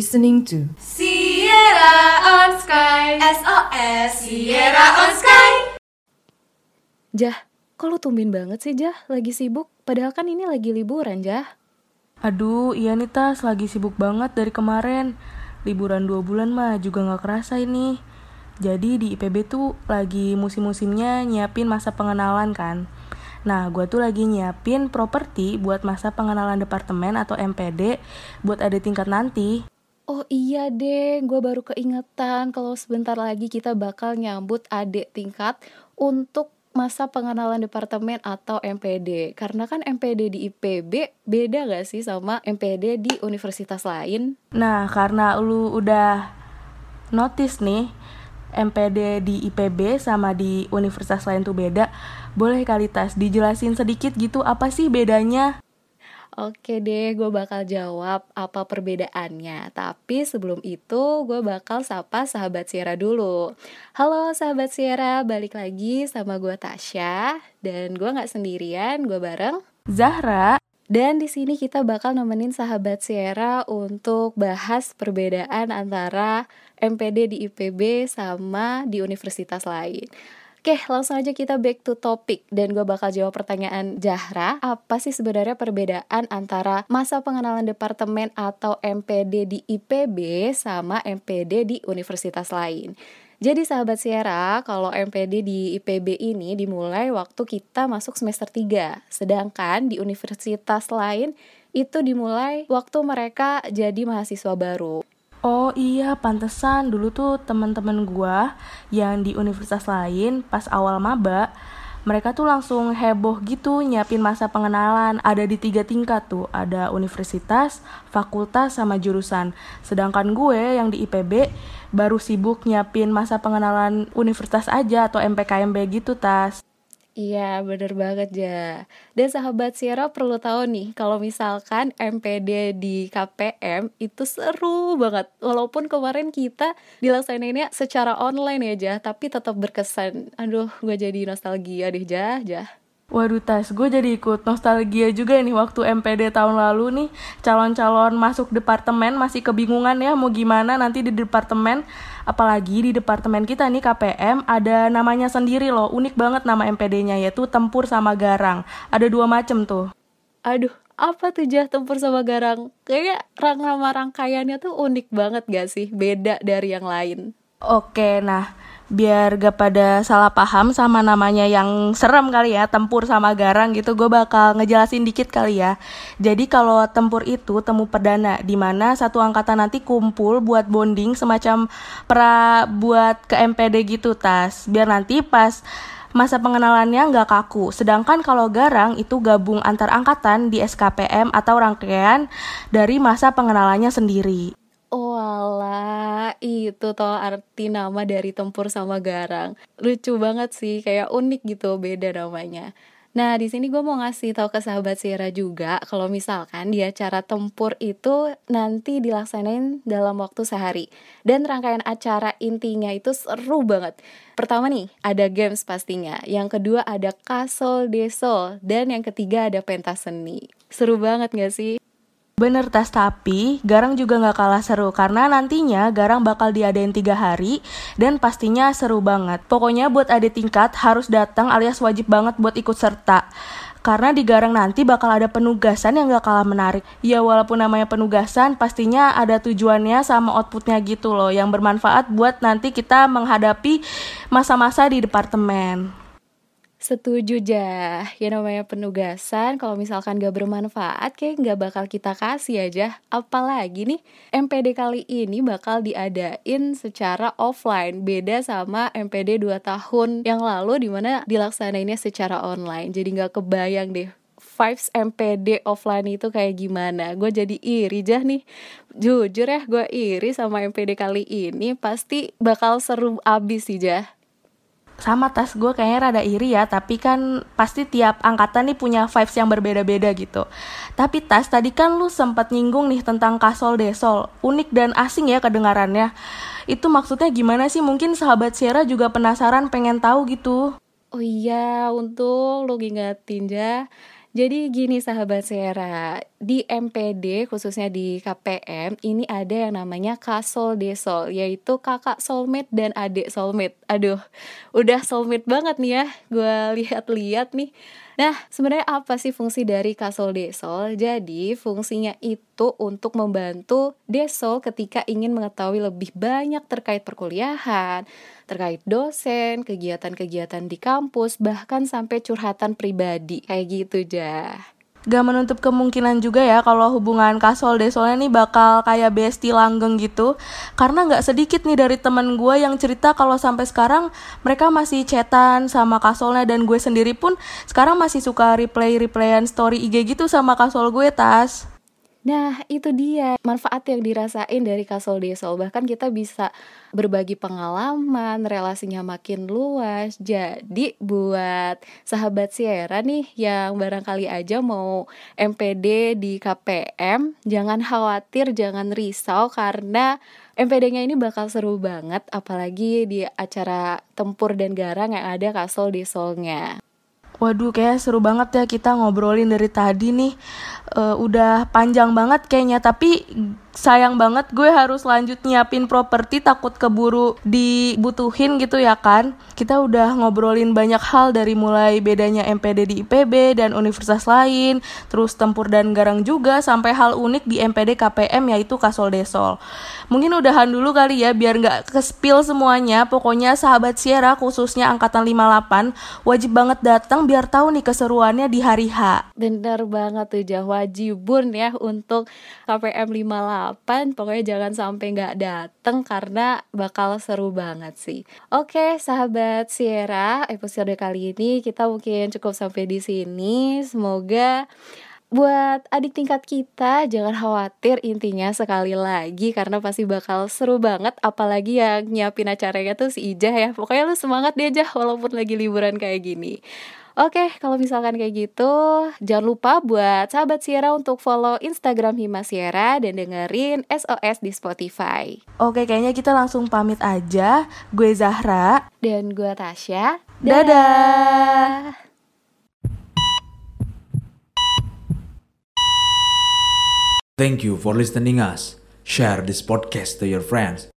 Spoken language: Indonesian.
listening to Sierra on Sky SOS Sierra on Sky Jah, kok lu tumben banget sih Jah? Lagi sibuk? Padahal kan ini lagi liburan Jah. Aduh, iya nih Tas, lagi sibuk banget dari kemarin. Liburan dua bulan mah juga gak kerasa ini. Jadi di IPB tuh lagi musim-musimnya nyiapin masa pengenalan kan. Nah, gue tuh lagi nyiapin properti buat masa pengenalan departemen atau MPD buat ada tingkat nanti. Oh iya deh, gue baru keingetan kalau sebentar lagi kita bakal nyambut adik tingkat untuk masa pengenalan departemen atau MPD. Karena kan MPD di IPB beda gak sih sama MPD di universitas lain? Nah, karena lu udah notice nih, MPD di IPB sama di universitas lain tuh beda, boleh kali Tas dijelasin sedikit gitu apa sih bedanya? Oke deh, gue bakal jawab apa perbedaannya. Tapi sebelum itu, gue bakal sapa sahabat Sierra dulu. Halo sahabat Sierra, balik lagi sama gue Tasya. Dan gue gak sendirian, gue bareng Zahra. Dan di sini kita bakal nemenin sahabat Sierra untuk bahas perbedaan antara MPD di IPB sama di universitas lain. Oke, langsung aja kita back to topic dan gue bakal jawab pertanyaan Jahra. Apa sih sebenarnya perbedaan antara masa pengenalan departemen atau MPD di IPB sama MPD di universitas lain? Jadi sahabat Sierra, kalau MPD di IPB ini dimulai waktu kita masuk semester 3. Sedangkan di universitas lain itu dimulai waktu mereka jadi mahasiswa baru. Oh iya, pantesan dulu tuh teman-teman gua yang di universitas lain pas awal maba, mereka tuh langsung heboh gitu nyiapin masa pengenalan. Ada di tiga tingkat tuh, ada universitas, fakultas, sama jurusan. Sedangkan gue yang di IPB baru sibuk nyiapin masa pengenalan universitas aja atau MPKMB gitu tas. Iya, bener banget ya. Dan sahabat Sierra perlu tahu nih, kalau misalkan MPD di KPM itu seru banget. Walaupun kemarin kita dilaksanainnya secara online ya, Jah, tapi tetap berkesan. Aduh, gue jadi nostalgia deh, Jah, Jah. Waduh tas, gue jadi ikut nostalgia juga nih waktu MPD tahun lalu nih calon-calon masuk departemen masih kebingungan ya mau gimana nanti di departemen apalagi di departemen kita nih KPM ada namanya sendiri loh unik banget nama MPD-nya yaitu tempur sama garang ada dua macem tuh Aduh, apa tuh jah tempur sama garang? Kayaknya rang nama rangkaiannya tuh unik banget gak sih? Beda dari yang lain. Oke, nah biar gak pada salah paham sama namanya yang serem kali ya tempur sama garang gitu gue bakal ngejelasin dikit kali ya jadi kalau tempur itu temu perdana di mana satu angkatan nanti kumpul buat bonding semacam pra buat ke MPD gitu tas biar nanti pas masa pengenalannya nggak kaku. Sedangkan kalau garang itu gabung antar angkatan di SKPM atau rangkaian dari masa pengenalannya sendiri. Itu toh arti nama dari tempur sama garang. Lucu banget sih, kayak unik gitu, beda namanya. Nah, di sini gue mau ngasih tahu ke sahabat Sierra juga kalau misalkan di acara tempur itu nanti dilaksanain dalam waktu sehari. Dan rangkaian acara intinya itu seru banget. Pertama nih, ada games pastinya. Yang kedua ada Kasol Desol. Dan yang ketiga ada pentas seni. Seru banget gak sih? Bener tas tapi Garang juga nggak kalah seru karena nantinya Garang bakal diadain tiga hari dan pastinya seru banget. Pokoknya buat adik tingkat harus datang alias wajib banget buat ikut serta. Karena di Garang nanti bakal ada penugasan yang gak kalah menarik. Ya walaupun namanya penugasan, pastinya ada tujuannya sama outputnya gitu loh. Yang bermanfaat buat nanti kita menghadapi masa-masa di departemen. Setuju jah, ya namanya penugasan kalau misalkan gak bermanfaat kayak gak bakal kita kasih aja Apalagi nih MPD kali ini bakal diadain secara offline. Beda sama MPD 2 tahun yang lalu di mana dilaksanainnya secara online. Jadi gak kebayang deh vibes MPD offline itu kayak gimana. Gue jadi iri jah nih. Jujur ya gue iri sama MPD kali ini. Pasti bakal seru abis sih jah sama tas gue kayaknya rada iri ya tapi kan pasti tiap angkatan nih punya vibes yang berbeda-beda gitu. Tapi tas tadi kan lu sempat nyinggung nih tentang kasol desol unik dan asing ya kedengarannya. Itu maksudnya gimana sih? Mungkin sahabat Sierra juga penasaran pengen tahu gitu. Oh iya untung lu ngingetin ya. Jadi gini sahabat Sierra di MPD khususnya di KPM ini ada yang namanya kasol desol yaitu kakak soulmate dan adik soulmate. Aduh, udah soulmate banget nih ya. Gue lihat-lihat nih. Nah, sebenarnya apa sih fungsi dari kasol desol? Jadi, fungsinya itu untuk membantu desol ketika ingin mengetahui lebih banyak terkait perkuliahan, terkait dosen, kegiatan-kegiatan di kampus, bahkan sampai curhatan pribadi. Kayak gitu, Jah. Gak menutup kemungkinan juga ya kalau hubungan kasol desolnya nih bakal kayak besti langgeng gitu. Karena gak sedikit nih dari temen gue yang cerita kalau sampai sekarang mereka masih chatan sama kasolnya Dan gue sendiri pun sekarang masih suka replay-replayan story IG gitu sama kasol gue tas Nah, itu dia manfaat yang dirasain dari Kasol Desol. Bahkan kita bisa berbagi pengalaman, relasinya makin luas. Jadi, buat sahabat Sierra nih yang barangkali aja mau MPD di KPM, jangan khawatir, jangan risau karena MPD-nya ini bakal seru banget apalagi di acara tempur dan garang yang ada Kasol Desolnya. Waduh, kayak seru banget ya kita ngobrolin dari tadi nih. Uh, udah panjang banget kayaknya, tapi sayang banget gue harus lanjut nyiapin properti takut keburu dibutuhin gitu ya kan. Kita udah ngobrolin banyak hal dari mulai bedanya MPD di IPB dan universitas lain terus tempur dan garang juga sampai hal unik di MPD KPM yaitu Kasol Desol. Mungkin udahan dulu kali ya biar nggak kespil semuanya. Pokoknya sahabat Sierra khususnya angkatan 58 wajib banget datang biar tahu nih keseruannya di hari H. Bener banget tuh jah. Wajibun ya untuk KPM 58 8 pokoknya jangan sampai nggak dateng karena bakal seru banget sih. Oke sahabat Sierra episode kali ini kita mungkin cukup sampai di sini. Semoga buat adik tingkat kita jangan khawatir intinya sekali lagi karena pasti bakal seru banget apalagi yang nyiapin acaranya tuh si Ijah ya pokoknya lu semangat deh aja walaupun lagi liburan kayak gini Oke, kalau misalkan kayak gitu, jangan lupa buat sahabat Sierra untuk follow Instagram Hima Sierra dan dengerin SOS di Spotify. Oke, kayaknya kita langsung pamit aja. Gue Zahra dan gue Tasya. Dadah. Dadah. Thank you for listening us. Share this podcast to your friends.